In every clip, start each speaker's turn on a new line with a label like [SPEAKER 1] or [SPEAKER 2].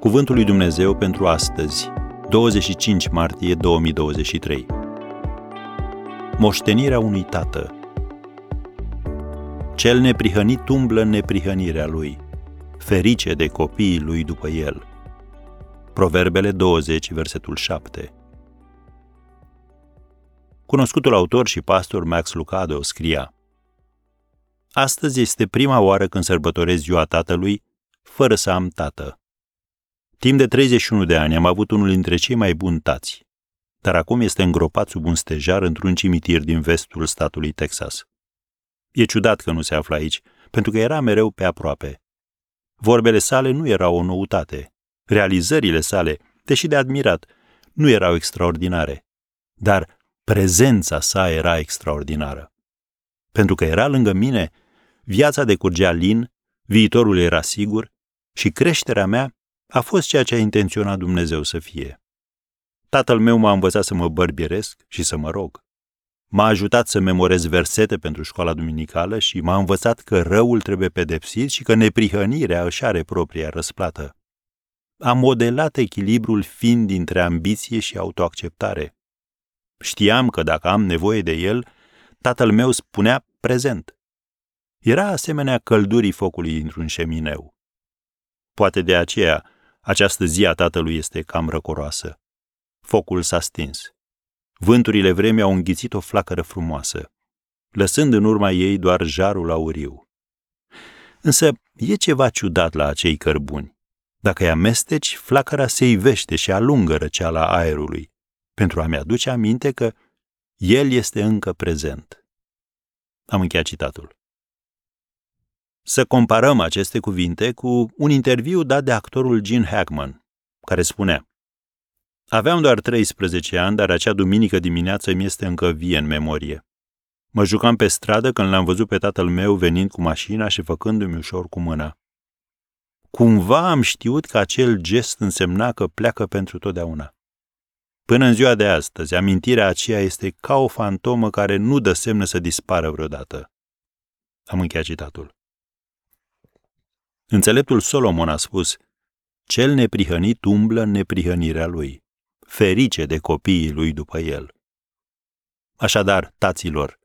[SPEAKER 1] Cuvântul lui Dumnezeu pentru astăzi, 25 martie 2023. Moștenirea unui tată. Cel neprihănit umblă în neprihănirea lui, ferice de copiii lui după el. Proverbele 20, versetul 7. Cunoscutul autor și pastor Max Lucado scria Astăzi este prima oară când sărbătoresc ziua tatălui, fără să am tată. Timp de 31 de ani am avut unul dintre cei mai buni tați, dar acum este îngropat sub un stejar într-un cimitir din vestul statului Texas. E ciudat că nu se află aici, pentru că era mereu pe aproape. Vorbele sale nu erau o noutate. Realizările sale, deși de admirat, nu erau extraordinare. Dar prezența sa era extraordinară. Pentru că era lângă mine, viața decurgea lin, viitorul era sigur și creșterea mea a fost ceea ce a intenționat Dumnezeu să fie. Tatăl meu m-a învățat să mă bărbieresc și să mă rog. M-a ajutat să memorez versete pentru școala duminicală și m-a învățat că răul trebuie pedepsit și că neprihănirea își are propria răsplată. Am modelat echilibrul fin dintre ambiție și autoacceptare. Știam că dacă am nevoie de el, tatăl meu spunea prezent. Era asemenea căldurii focului dintr-un șemineu. Poate de aceea această zi a tatălui este cam răcoroasă. Focul s-a stins. Vânturile vremii au înghițit o flacără frumoasă, lăsând în urma ei doar jarul auriu. Însă e ceva ciudat la acei cărbuni. Dacă îi amesteci, flacăra se ivește și alungă răceala aerului, pentru a-mi aduce aminte că el este încă prezent. Am încheiat citatul. Să comparăm aceste cuvinte cu un interviu dat de actorul Gene Hackman, care spunea Aveam doar 13 ani, dar acea duminică dimineață mi este încă vie în memorie. Mă jucam pe stradă când l-am văzut pe tatăl meu venind cu mașina și făcându-mi ușor cu mâna. Cumva am știut că acel gest însemna că pleacă pentru totdeauna. Până în ziua de astăzi, amintirea aceea este ca o fantomă care nu dă semne să dispară vreodată. Am încheiat citatul. Înțeleptul Solomon a spus, cel neprihănit umblă în neprihănirea lui, ferice de copiii lui după el. Așadar, taților,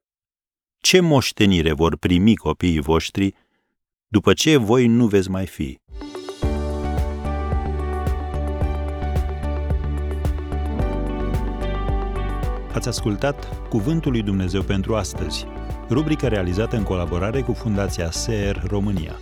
[SPEAKER 1] ce moștenire vor primi copiii voștri după ce voi nu veți mai fi? Ați ascultat Cuvântul lui Dumnezeu pentru astăzi, rubrica realizată în colaborare cu Fundația SER România.